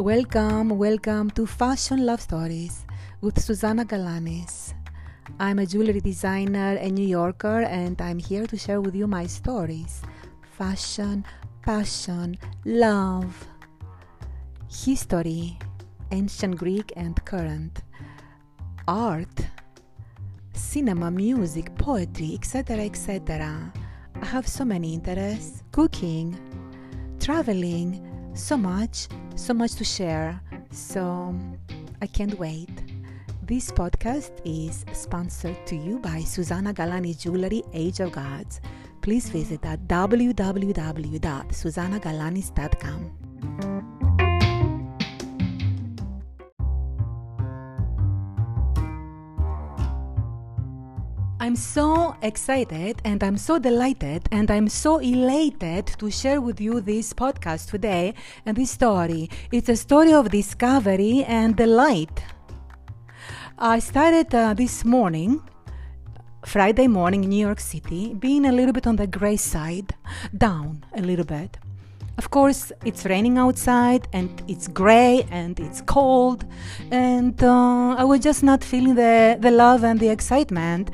Welcome, welcome to Fashion Love Stories with Susanna Galanis. I'm a jewelry designer and New Yorker, and I'm here to share with you my stories fashion, passion, love, history, ancient Greek and current, art, cinema, music, poetry, etc. etc. I have so many interests cooking, traveling, so much, so much to share. So I can't wait. This podcast is sponsored to you by Susanna Galani Jewelry Age of Gods. Please visit at www.susannagalanis.com. I'm so excited and I'm so delighted and I'm so elated to share with you this podcast today and this story. It's a story of discovery and delight. I started uh, this morning, Friday morning in New York City, being a little bit on the gray side, down a little bit. Of course, it's raining outside and it's gray and it's cold, and uh, I was just not feeling the, the love and the excitement.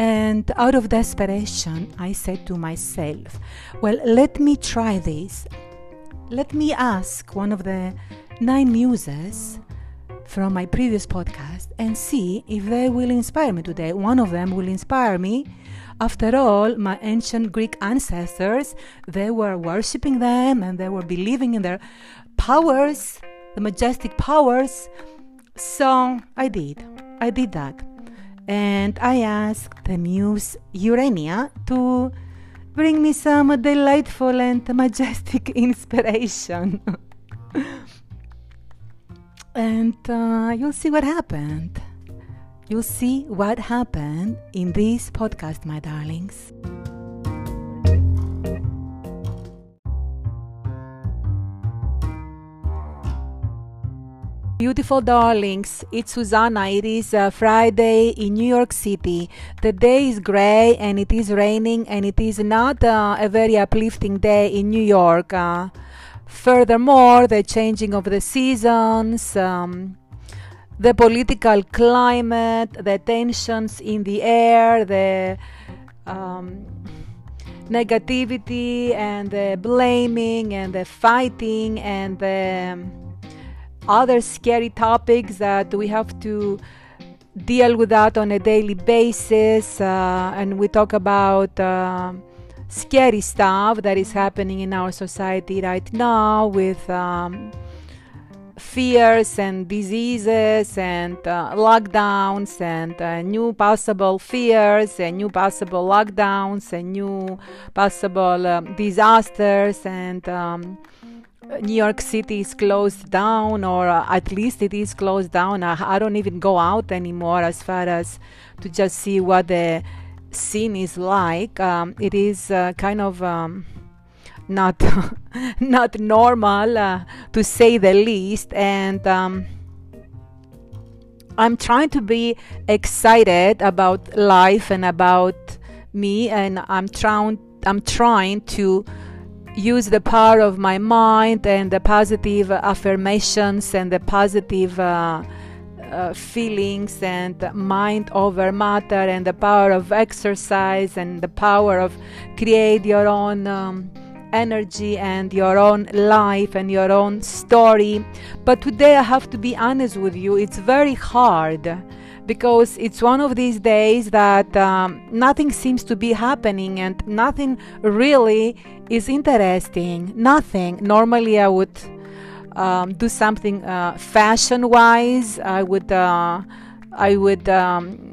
And out of desperation, I said to myself, Well, let me try this. Let me ask one of the nine muses from my previous podcast and see if they will inspire me today. One of them will inspire me. After all, my ancient Greek ancestors, they were worshipping them and they were believing in their powers, the majestic powers. So I did. I did that and I asked the muse Urania to bring me some delightful and majestic inspiration. and uh, you'll see what happened. You'll see what happened in this podcast, my darlings. Beautiful darlings, it's Susanna. It is uh, Friday in New York City. The day is gray and it is raining, and it is not uh, a very uplifting day in New York. Uh, furthermore, the changing of the seasons, um, the political climate, the tensions in the air, the um, negativity and the blaming and the fighting and the other scary topics that we have to deal with that on a daily basis uh, and we talk about uh, scary stuff that is happening in our society right now with um, fears and diseases and uh, lockdowns and uh, new possible fears and new possible lockdowns and new possible um, disasters and um, New York City is closed down, or uh, at least it is closed down. I, I, don't even go out anymore as far as to just see what the scene is like. Um, it is uh, kind of um, not not normal, uh, to say the least, and. Um, I'm trying to be excited about life and about me, and I'm trying. I'm trying to use the power of my mind and the positive affirmations and the positive uh, uh, feelings and mind over matter and the power of exercise and the power of create your own um, energy and your own life and your own story. But today i have to be honest with you it's very hard because it's one of these days that um, nothing seems to be happening and nothing really is interesting. Nothing. Normally, I would um, do something uh, fashion-wise. I would. Uh, I would. Um,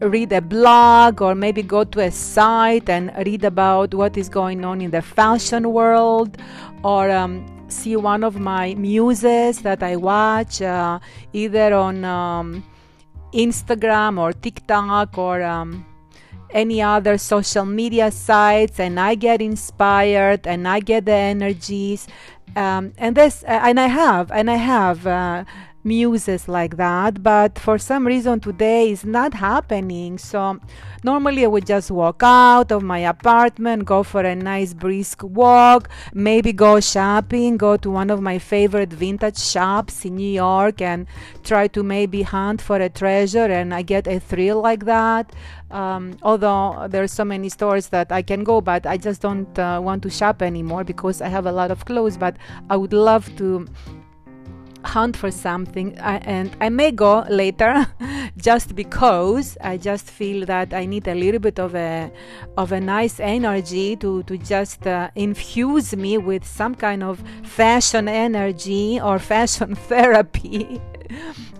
read a blog or maybe go to a site and read about what is going on in the fashion world or um, see one of my muses that I watch uh, either on um, Instagram or TikTok or um, any other social media sites, and I get inspired and I get the energies. Um, and this, uh, and I have, and I have. Uh, muses like that but for some reason today is not happening. So normally i would just walk out of my apartment go for a nice brisk walk maybe go shopping go to one of my favorite vintage shops in new york and try to maybe hunt for a treasure and i get a thrill like that. Um, although there's so many stores that i can go but i just don't uh, want to shop anymore because i have a lot of clothes but i would love to hunt for something I, and I may go later just because I just feel that I need a little bit of a of a nice energy to to just uh, infuse me with some kind of fashion energy or fashion therapy.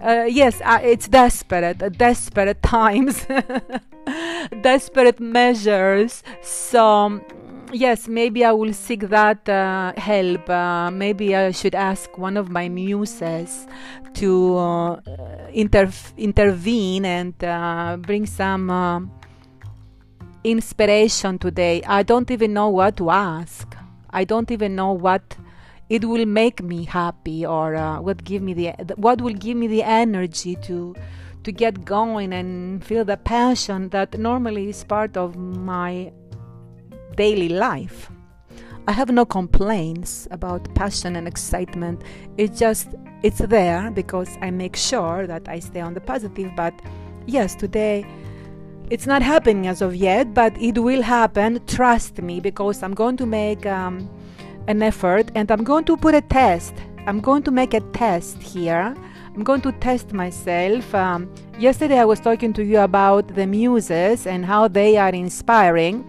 Uh, yes uh, it's desperate desperate times desperate measures. So yes, maybe I will seek that uh, help. Uh, maybe I should ask one of my muses to uh, inter- intervene and uh, bring some uh, inspiration today. I don't even know what to ask. I don't even know what it will make me happy or uh, what give me the what will give me the energy to to get going and feel the passion that normally is part of my daily life. I have no complaints about passion and excitement. It just it's there because I make sure that I stay on the positive. But yes, today it's not happening as of yet, but it will happen. Trust me, because I'm going to make um, an effort and I'm going to put a test. I'm going to make a test here. I'm going to test myself. Um, yesterday, I was talking to you about the muses and how they are inspiring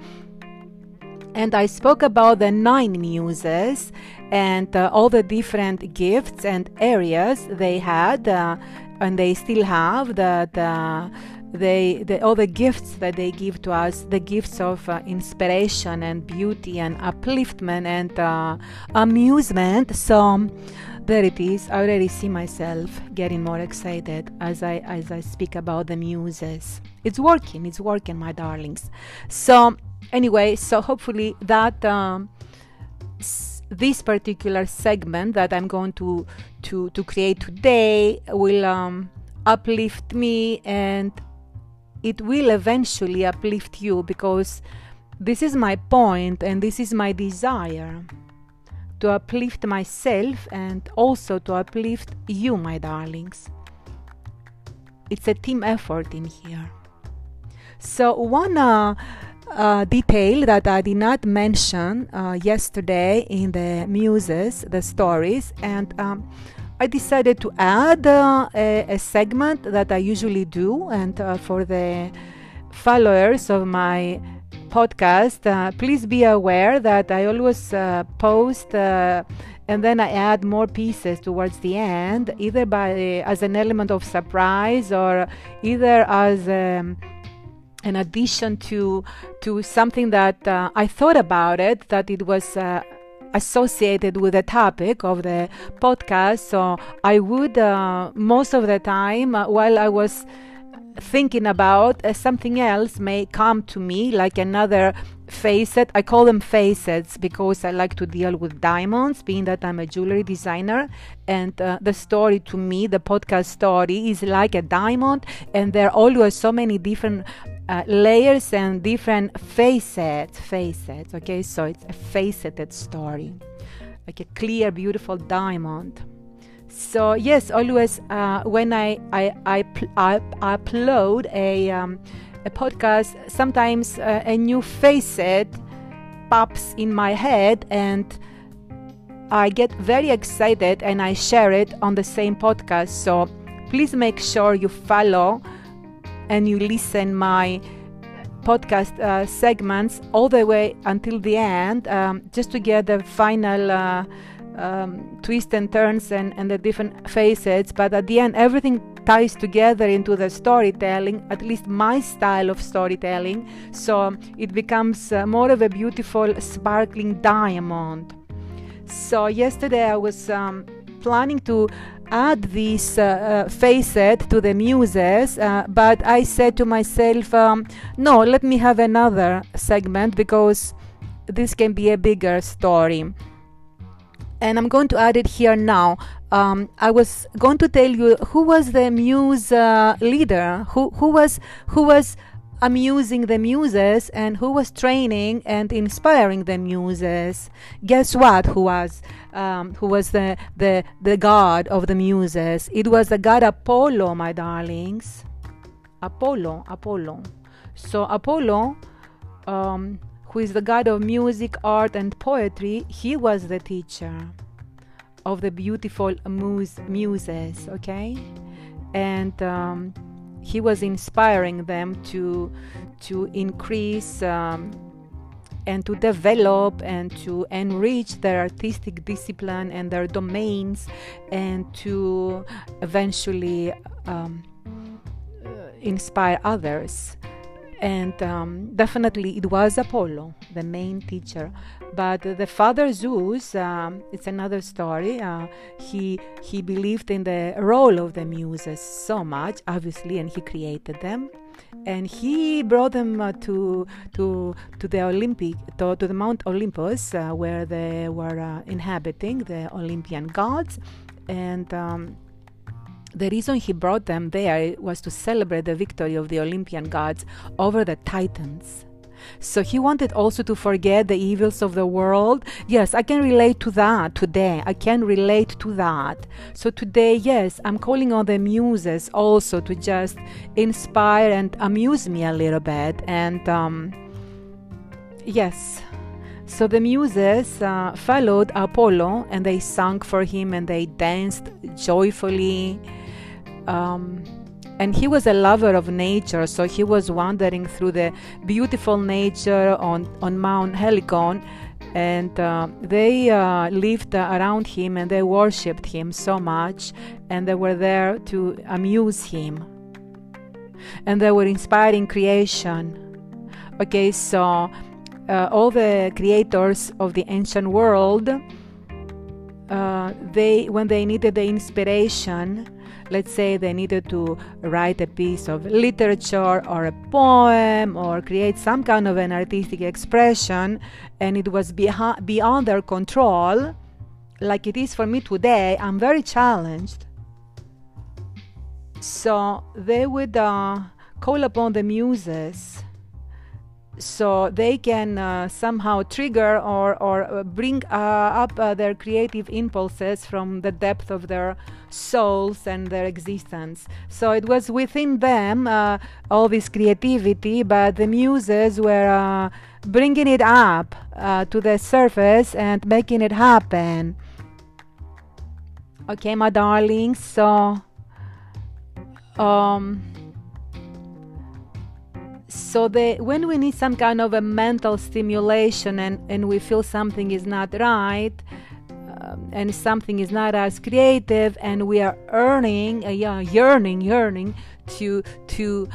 and I spoke about the nine muses and uh, all the different gifts and areas they had, uh, and they still have that. Uh, they, the, all the gifts that they give to us, the gifts of uh, inspiration and beauty and upliftment and uh, amusement. So there it is. I already see myself getting more excited as I as I speak about the muses. It's working. It's working, my darlings. So anyway, so hopefully that um, this particular segment that I'm going to to to create today will um, uplift me and it will eventually uplift you because this is my point and this is my desire to uplift myself and also to uplift you, my darlings. It's a team effort in here. So, one uh, uh, detail that I did not mention uh, yesterday in the muses, the stories, and um, I decided to add uh, a, a, segment that I usually do, and uh, for the followers of my podcast, uh, please be aware that I always uh, post and then I add more pieces towards the end, either by as an element of surprise or either as um, an addition to to something that uh, I thought about it that it was uh, associated with the topic of the podcast. So I would uh, most of the time uh, while I was thinking about uh, something else may come to me like another facet i call them facets because i like to deal with diamonds being that i'm a jewelry designer. And uh, the story to me the podcast story is like a diamond and there are always so many different uh, layers and different facets facets okay? So it's a faceted story like a clear beautiful diamond. So yes always uh, when I, I, I, pl- I, upload a, um, a podcast sometimes uh, a new facet pops in my head and i get very excited and i share it on the same podcast. So please make sure you follow and you listen my podcast uh, segments all the way until the end um, just to get the final uh, um, twists and turns and, and the different facets but at the end everything ties together into the storytelling at least my style of storytelling. So it becomes uh, more of a beautiful sparkling diamond. So yesterday i was um, planning to add this uh, uh, facet to the muses, uh, but I said to myself, um, no, let me have another segment because this can be a bigger story. and I'm going to add it here now. Um, I was going to tell you who was the muse uh, leader, who who was who was amusing the muses and who was training and inspiring the muses. Guess what? Who was um, who was the the the god of the muses? It was the god Apollo, my darlings. Apollo, Apollo. So Apollo. Um, who is the god of music, art, and poetry, he was the teacher of the beautiful muse, muses, okay? And um, he was inspiring them to to increase um, and to develop and to enrich their artistic discipline and their domains and to eventually um, uh, inspire others and um, definitely it was Apollo, the main teacher. But the father Zeus, um, it's another story. Uh, he he believed in the role of the muses so much, obviously, and he created them. And he brought them uh, to to to the Olympic to, to the Mount Olympus, uh, where they were uh, inhabiting the Olympian gods, and. Um, the reason he brought them there was to celebrate the victory of the Olympian gods over the Titans. So he wanted also to forget the evils of the world. Yes, I can relate to that today. I can relate to that. So today, yes, I'm calling on the muses also to just inspire and amuse me a little bit. And um, yes, so the muses uh, followed Apollo and they sang for him and they danced joyfully um, and he was a lover of nature, so he was wandering through the beautiful nature on, on Mount Helicon, and uh, they uh, lived around him and they worshipped him so much, and they were there to amuse him. And they were inspiring creation. Okay, so uh, all the creators of the ancient world, uh, they when they needed the inspiration, let's say they needed to write a piece of literature or a poem or create some kind of an artistic expression and it was beha- beyond their control like it is for me today i'm very challenged. So they would uh, call upon the muses so they can uh, somehow trigger or, or uh, bring uh, up uh, their creative impulses from the depth of their souls and their existence. So it was within them uh, all this creativity, but the muses were uh, bringing it up to the surface and making it happen. Okay, my darlings, so. Um, so the when we need some kind of a mental stimulation and, and we feel something is not right um, and something is not as creative and we are earning uh, yeah, yearning yearning to to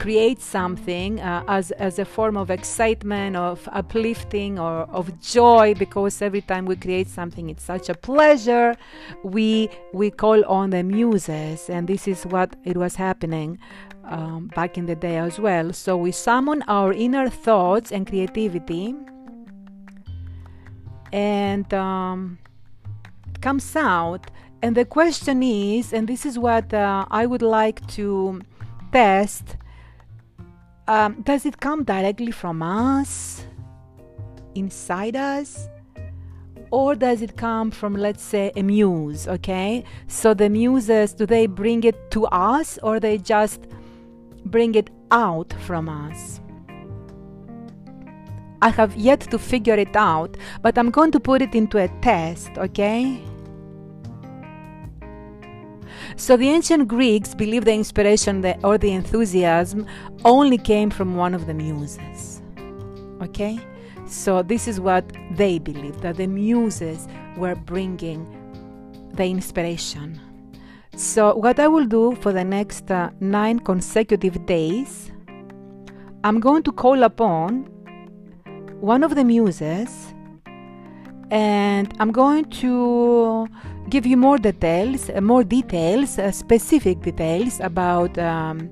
create something uh, as, as a form of excitement, of uplifting, or of joy, because every time we create something, it's such a pleasure. We we call on the muses, and this is what it was happening um, back in the day as well. So we summon our inner thoughts and creativity, and um, it comes out. And the question is, and this is what uh, I would like to test um, does it come directly from us, inside us? Or does it come from, let's say, a muse? Okay, so the muses do they bring it to us or they just bring it out from us? I have yet to figure it out, but I'm going to put it into a test, okay? So the ancient Greeks believed the inspiration or the enthusiasm only came from one of the muses. Okay? So this is what they believed that the muses were bringing the inspiration. So, what I will do for the next uh, nine consecutive days, I'm going to call upon one of the muses and I'm going to give you more details, uh, more details, uh, specific details about um,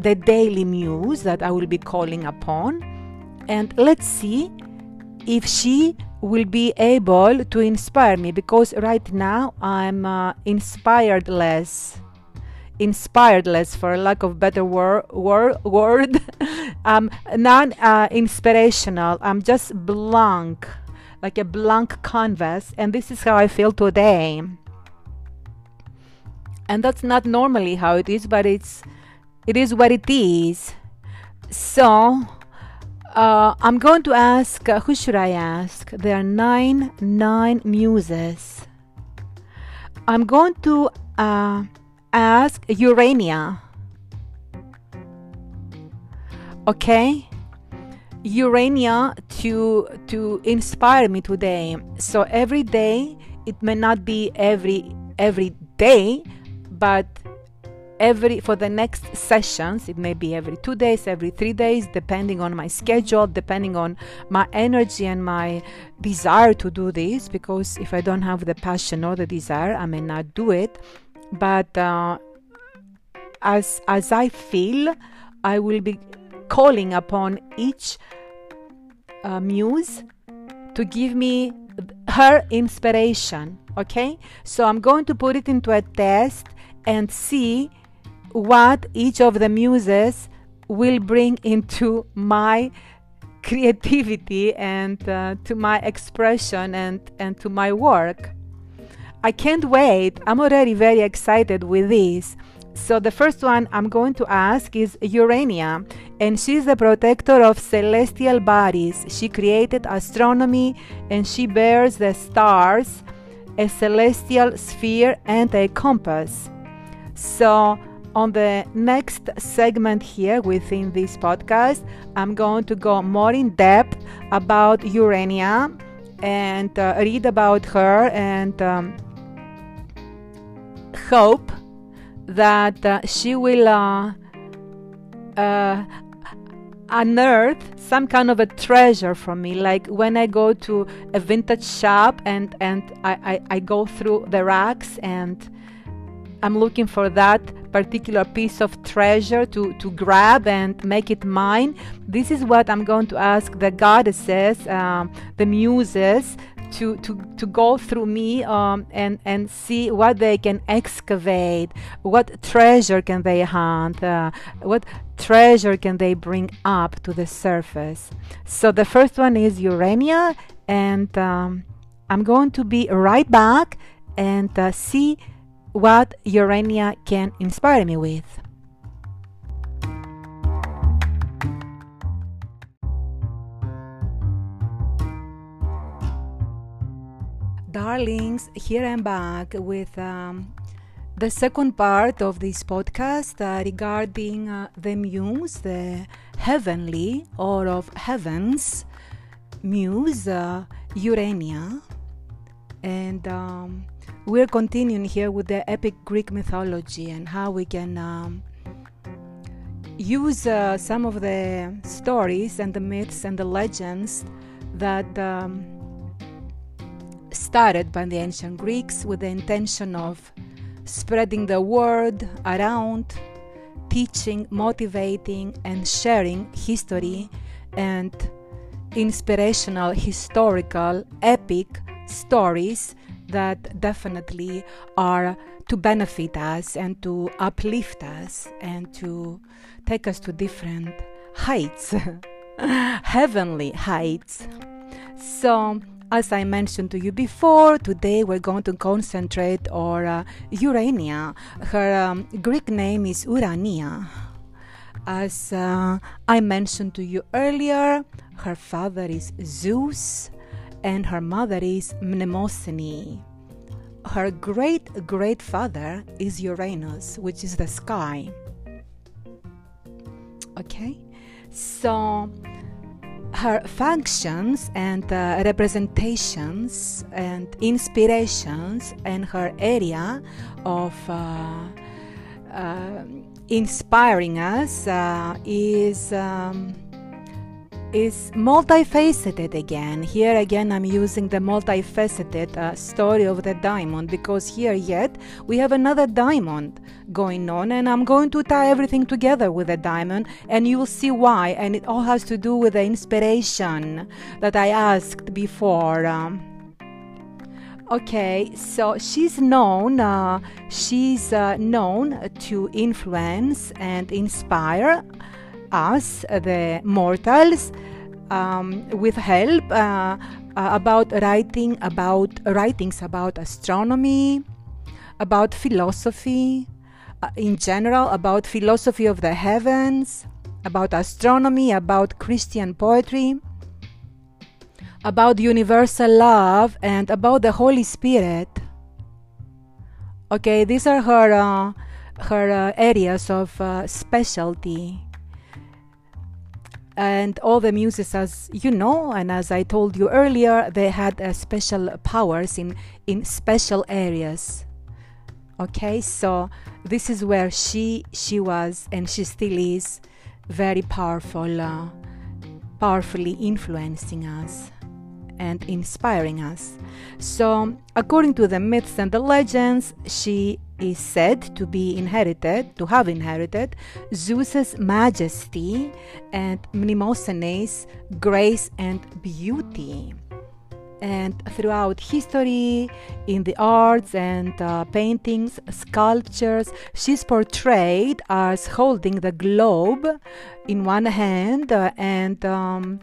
the daily muse that I will be calling upon. And let's see if she will be able to inspire me because right now I'm uh, inspired less inspired less for lack of better wor- wor- word. Um non uh, inspirational. I'm just blank like a blank canvas and this is how i feel today. And that's not normally how it is but it's it is what it is. So uh, i'm going to ask uh, who should i ask? There are nine nine muses. I'm going to uh, ask urania. Okay urania to to inspire me today. So every day it may not be every every day but every for the next sessions it may be every two days every three days depending on my schedule depending on my energy and my desire to do this because if i don't have the passion or the desire i may not do it. But uh, as as i feel i will be calling upon each uh, muse to give me her inspiration okay so i'm going to put it into a test and see what each of the muses will bring into my creativity and uh, to my expression and, and to my work. I can't wait. I'm already very excited with this. So, the first one I'm going to ask is Urania, and she's the protector of celestial bodies. She created astronomy and she bears the stars, a celestial sphere, and a compass. So, on the next segment here within this podcast, I'm going to go more in depth about Urania and uh, read about her and um, hope that uh, she will uh, uh, unearth some kind of a treasure for me like when i go to a vintage shop and and I, I, I go through the racks and I'm looking for that particular piece of treasure to, to grab and make it mine. This is what I'm going to ask the goddesses, um, the muses, to, to, to go through me um, and, and see what they can excavate, what treasure can they hunt, uh, what treasure can they bring up to the surface. So the first one is Urania, and um, I'm going to be right back and uh, see what Urania can inspire me with. Darlings, here I'm back with um, the second part of this podcast uh, regarding uh, the muse, the heavenly or of heavens muse, uh, Urania. And um, we're continuing here with the epic Greek mythology and how we can um, use uh, some of the stories and the myths and the legends that um, started by the ancient Greeks with the intention of spreading the word around, teaching, motivating, and sharing history and inspirational, historical, epic stories that definitely are to benefit us and to uplift us and to take us to different heights, heavenly heights. So, as I mentioned to you before, today we're going to concentrate on uh, Urania. Her um, Greek name is Urania. As uh, I mentioned to you earlier, her father is Zeus and her mother is Mnemosyne. Her great great father is Uranus, which is the sky. Okay, so her functions and uh, representations and inspirations and her area of uh, uh, inspiring us uh, is um, is multifaceted again. Here again, I'm using the multifaceted uh, story of the diamond because here yet we have another diamond going on, and I'm going to tie everything together with the diamond, and you will see why. And it all has to do with the inspiration that I asked before. Um, okay, so she's known. Uh, she's uh, known to influence and inspire us, the mortals, um, with help uh, uh, about writing about writings about astronomy, about philosophy, uh, in general, about philosophy of the heavens, about astronomy, about Christian poetry, about universal love, and about the Holy Spirit. Okay, these are her uh, her uh, areas of uh, specialty and all the muses as you know and as i told you earlier they had uh, special powers in in special areas. Okay so this is where she she was and she still is very powerful uh, powerfully influencing us and inspiring us. So according to the myths and the legends she is said to be inherited, to have inherited Zeus's majesty and Mnemosyne's grace and beauty. And throughout history, in the arts and uh, paintings, sculptures, she's portrayed as holding the globe in one hand uh, and um,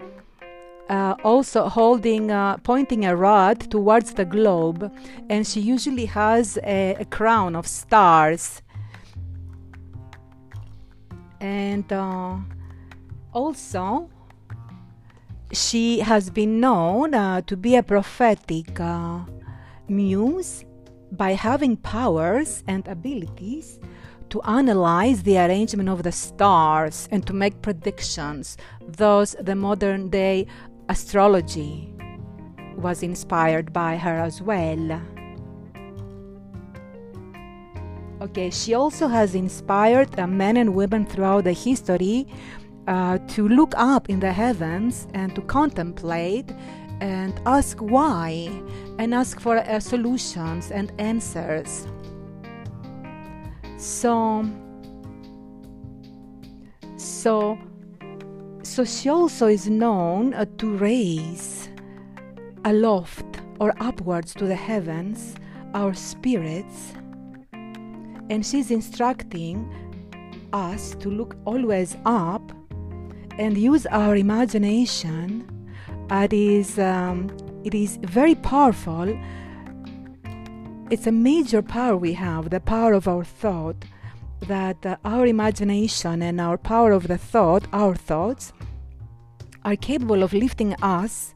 uh, also holding, uh, pointing a rod towards the globe, and she usually has a, a crown of stars. And uh, also, she has been known uh, to be a prophetic uh, muse by having powers and abilities to analyze the arrangement of the stars and to make predictions. Thus, the modern day astrology was inspired by her as well. Okay, she also has inspired uh, men and women throughout the history uh, to look up in the heavens and to contemplate and ask why and ask for uh, solutions and answers. So, so so she also is known uh, to raise aloft or upwards to the heavens our spirits, and she's instructing us to look always up and use our imagination. It is, um, it is very powerful. It's a major power we have, the power of our thought that uh, our imagination and our power of the thought, our thoughts, are capable of lifting us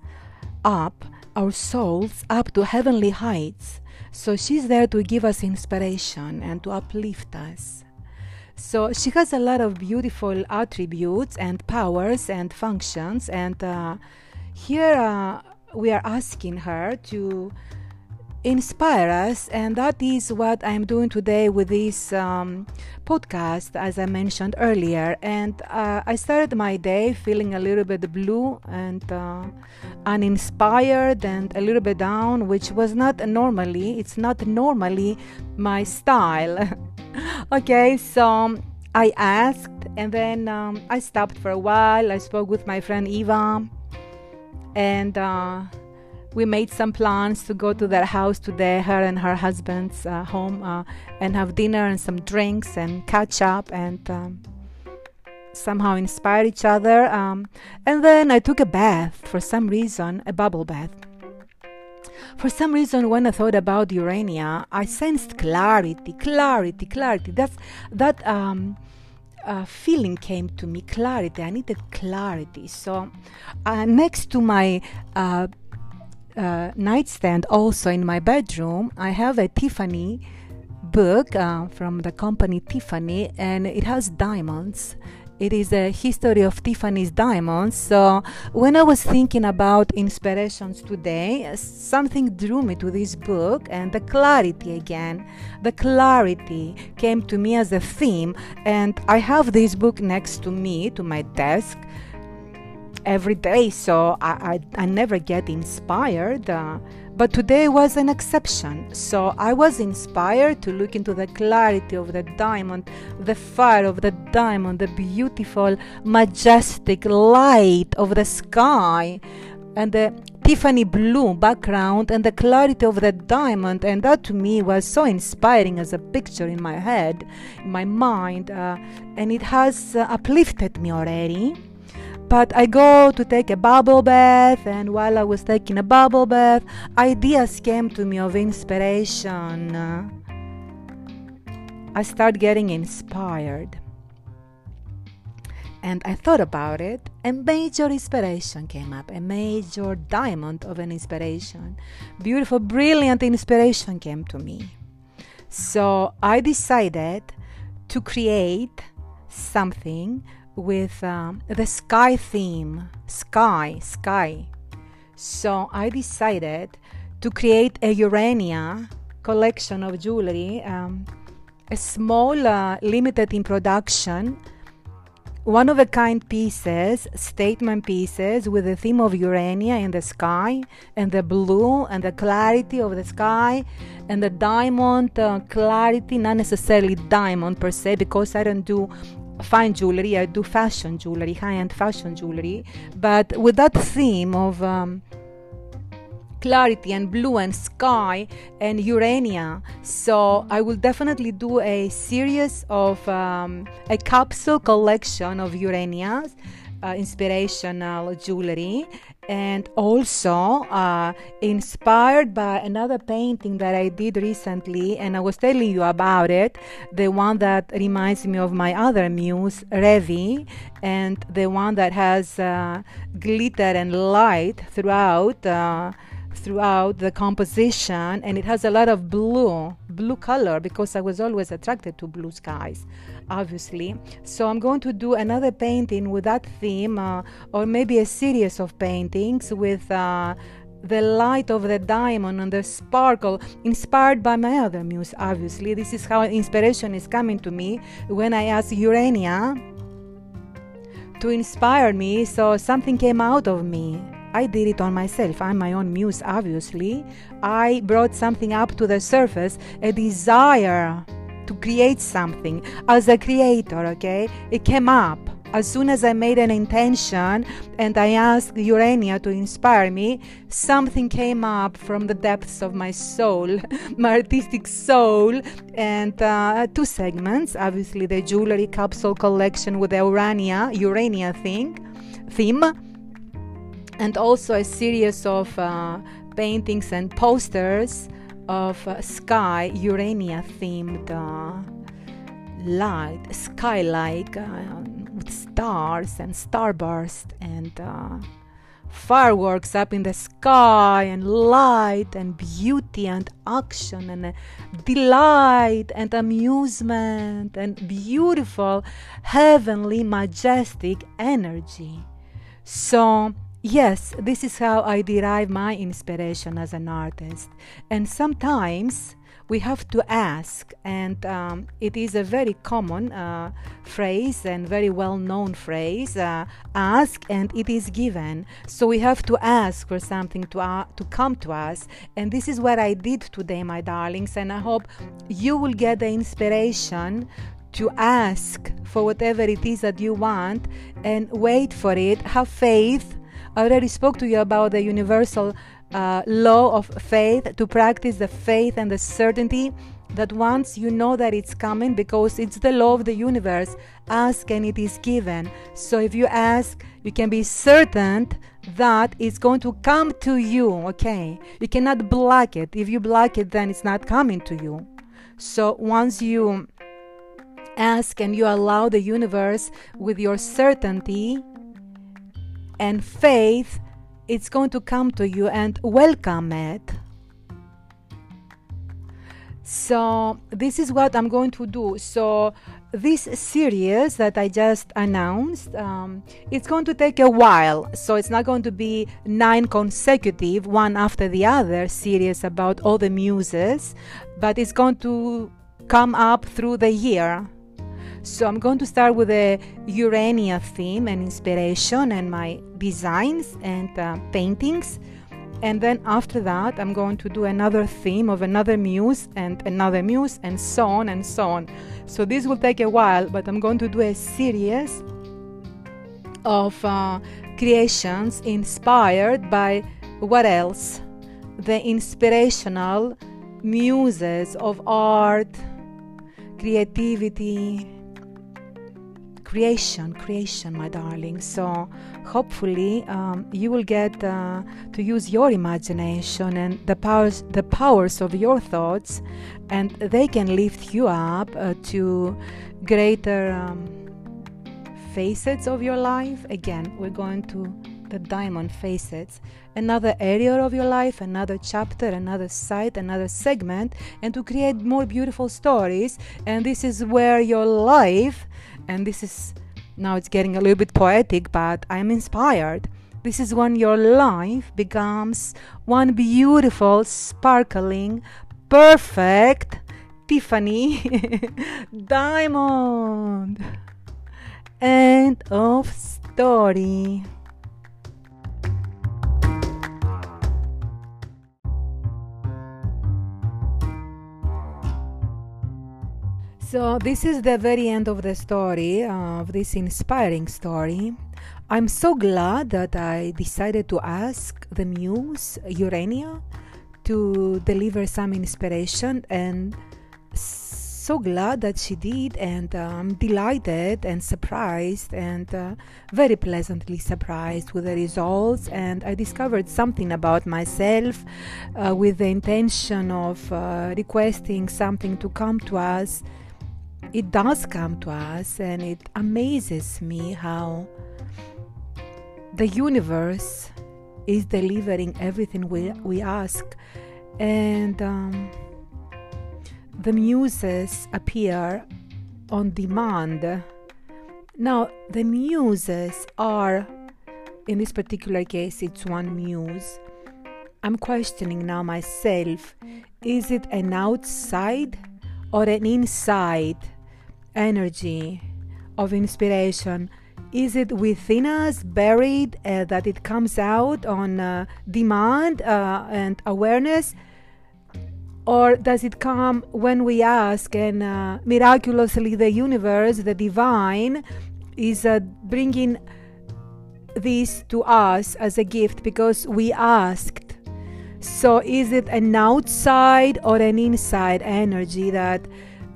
up, our souls, up to heavenly heights. So she's there to give us inspiration and to uplift us. So she has a lot of beautiful attributes and powers and functions. And uh, here uh, we are asking her to inspire us. And that is what I'm doing today with this um, podcast, as I mentioned earlier. And uh, I started my day feeling a little bit blue and uh, uninspired and a little bit down, which was not normally, it's not normally my style. okay, so I asked and then um, I stopped for a while. I spoke with my friend Eva and uh, we made some plans to go to their house today, her and her husband's uh, home, uh, and have dinner and some drinks and catch up and um, somehow inspire each other. Um, and then I took a bath for some reason, a bubble bath. For some reason, when I thought about Urania, I sensed clarity, clarity, clarity. That's that um, uh, feeling came to me clarity i needed clarity so uh, next to my uh, uh, nightstand also in my bedroom. I have a tiffany book uh, from the company tiffany and it has diamonds. It is a history of tiffany's diamonds. So when i was thinking about inspirations today something drew me to this book and the clarity again. The clarity came to me as a theme and i have this book next to me to my desk every day, so I, I, I never get inspired. Uh, but today was an exception. So I was inspired to look into the clarity of the diamond, the fire of the diamond, the beautiful, majestic light of the sky, and the Tiffany blue background and the clarity of the diamond. And that to me was so inspiring as a picture in my head, in my mind, uh, and it has uh, uplifted me already. But I go to take a bubble bath, and while I was taking a bubble bath, ideas came to me of inspiration. I start getting inspired. And I thought about it, a major inspiration came up, a major diamond of an inspiration. Beautiful, brilliant inspiration came to me. So I decided to create something with um, the sky theme sky sky. So i decided to create a urania collection of jewelry um, a small uh, limited in production one of a kind pieces, statement pieces with the theme of Urania in the sky and the blue and the clarity of the sky and the diamond uh, clarity, not necessarily diamond per se, because I don't do fine jewelry, I do fashion jewelry, high end fashion jewelry, but with that theme of um, clarity and blue and sky and Urania. So I will definitely do a series of um, a capsule collection of Uranias uh, inspirational jewelry and also uh, inspired by another painting that I did recently, and I was telling you about it. The one that reminds me of my other muse, Revi, and the one that has uh, glitter and light throughout. Uh, throughout the composition and it has a lot of blue blue color because i was always attracted to blue skies obviously. So I'm going to do another painting with that theme, uh, or maybe a series of paintings with. Uh, the light of the diamond and the sparkle inspired by my other muse obviously this is how inspiration is coming to me when i ask urania to inspire me so something came out of me I did it on myself. I'm my own muse, obviously. I brought something up to the surface, a desire to create something as a creator, okay? It came up as soon as I made an intention and I asked Urania to inspire me, something came up from the depths of my soul, my artistic soul, and uh, two segments. Obviously, the jewelry capsule collection with the Urania, Urania thing, theme, and also a series of uh, paintings and posters of uh, sky Urania themed uh, light, sky like uh, with stars and starburst and uh, fireworks up in the sky and light and beauty and action and delight and amusement and beautiful heavenly majestic energy. So Yes, this is how I derive my inspiration as an artist. And sometimes we have to ask, and um, it is a very common uh, phrase and very well known phrase uh, ask and it is given. So we have to ask for something to, uh, to come to us. And this is what I did today, my darlings. And I hope you will get the inspiration to ask for whatever it is that you want and wait for it. Have faith I already spoke to you about the universal uh, law of faith to practice the faith and the certainty that once you know that it's coming because it's the law of the universe ask and it is given. So if you ask you can be certain that it's going to come to you okay? You cannot block it. If you block it then it's not coming to you. So once you ask and you allow the universe with your certainty and faith, it's going to come to you and welcome it. So, this is what I'm going to do. So, this series that I just announced, um, it's going to take a while. So, it's not going to be nine consecutive, one after the other series about all the muses, but it's going to come up through the year. So I'm going to start with the Urania theme and inspiration and my designs and uh, paintings. And then after that, I'm going to do another theme of another muse and another muse and so on and so on. So this will take a while, but I'm going to do a series of uh, creations inspired by what else? The inspirational muses of art, creativity, creation, creation, my darling. So hopefully um, you will get uh, to use your imagination and the powers, the powers of your thoughts, and they can lift you up uh, to greater. Um, facets of your life. Again, we're going to the diamond facets, another area of your life, another chapter, another site, another segment, and to create more beautiful stories. And this is where your life, and this is now it's getting a little bit poetic, but I'm inspired. This is when your life becomes one beautiful, sparkling, perfect Tiffany diamond. End of story. So, this is the very end of the story, of this inspiring story. I'm so glad that I decided to ask the muse, Urania, to deliver some inspiration and so glad that she did, and I'm um, delighted and surprised and uh, very pleasantly surprised with the results. And I discovered something about myself uh, with the intention of uh, requesting something to come to us. It does come to us, and it amazes me how the universe is delivering everything we, we ask. And um, the muses appear on demand. Now, the muses are, in this particular case, it's one muse. I'm questioning now myself is it an outside or an inside energy of inspiration? Is it within us, buried, uh, that it comes out on uh, demand uh, and awareness? Or does it come when we ask and uh, miraculously the universe, the divine, is uh, bringing this to us as a gift because we asked? So is it an outside or an inside energy that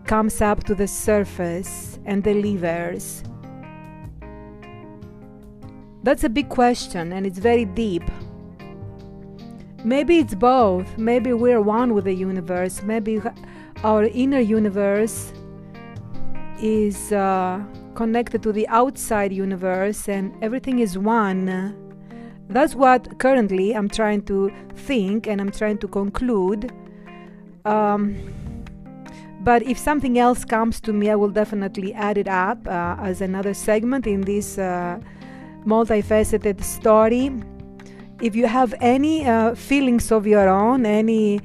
comes up to the surface and delivers? That's a big question and it's very deep. Maybe it's both. Maybe we're one with the universe. Maybe our inner universe is uh, connected to the outside universe and everything is one. That's what currently I'm trying to think and I'm trying to conclude. Um, but if something else comes to me, I will definitely add it up uh, as another segment in this uh, multifaceted story if you have any uh, feelings of your own, any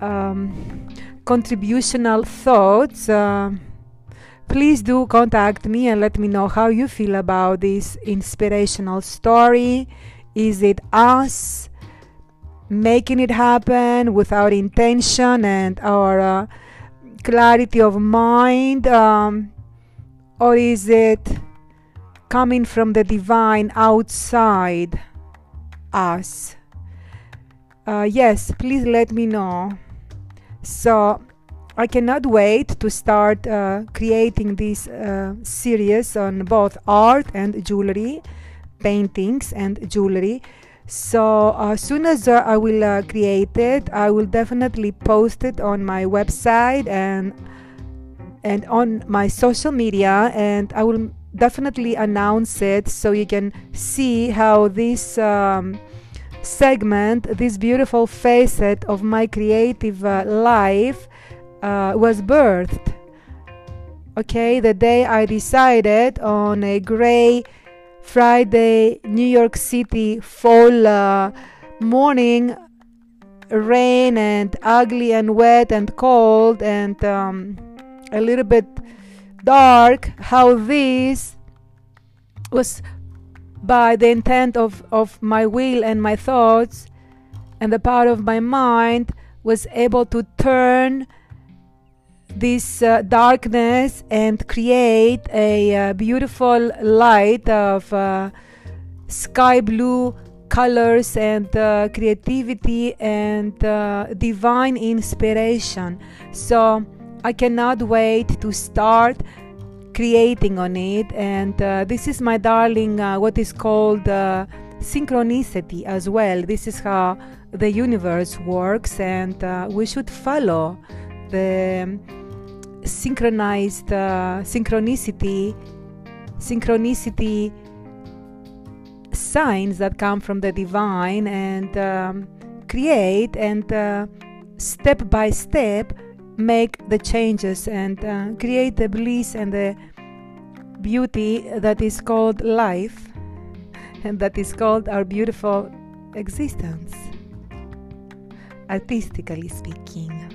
um, contributional thoughts, uh, please do contact me and let me know how you feel about this inspirational story. Is it us making it happen without intention and our uh, clarity of mind? Um, or is it coming from the divine outside? us. Uh, yes, please let me know. So I cannot wait to start uh, creating this uh, series on both art and jewelry, paintings and jewelry. So as soon as I will uh, create it, I will definitely post it on my website and and on my social media, and I will definitely announce it so you can see how this um, segment, this beautiful facet of my creative uh, life, uh, was birthed. Okay, the day I decided on a gray Friday, New York City fall uh, morning, rain and ugly and wet and cold and um, a little bit dark, how this was by the intent of, of my will and my thoughts and the power of my mind was able to turn this uh, darkness and create a uh, beautiful light of uh, sky blue colors and uh, creativity and uh, divine inspiration. So I cannot wait to start creating on it. And uh, this is my darling, what is called synchronicity as well. This is how the universe works, and we should follow the synchronized uh, synchronicity synchronicity signs that come from the divine and um, create and uh, step by step make the changes and uh, create the bliss and the beauty that is called life and that is called our beautiful existence artistically speaking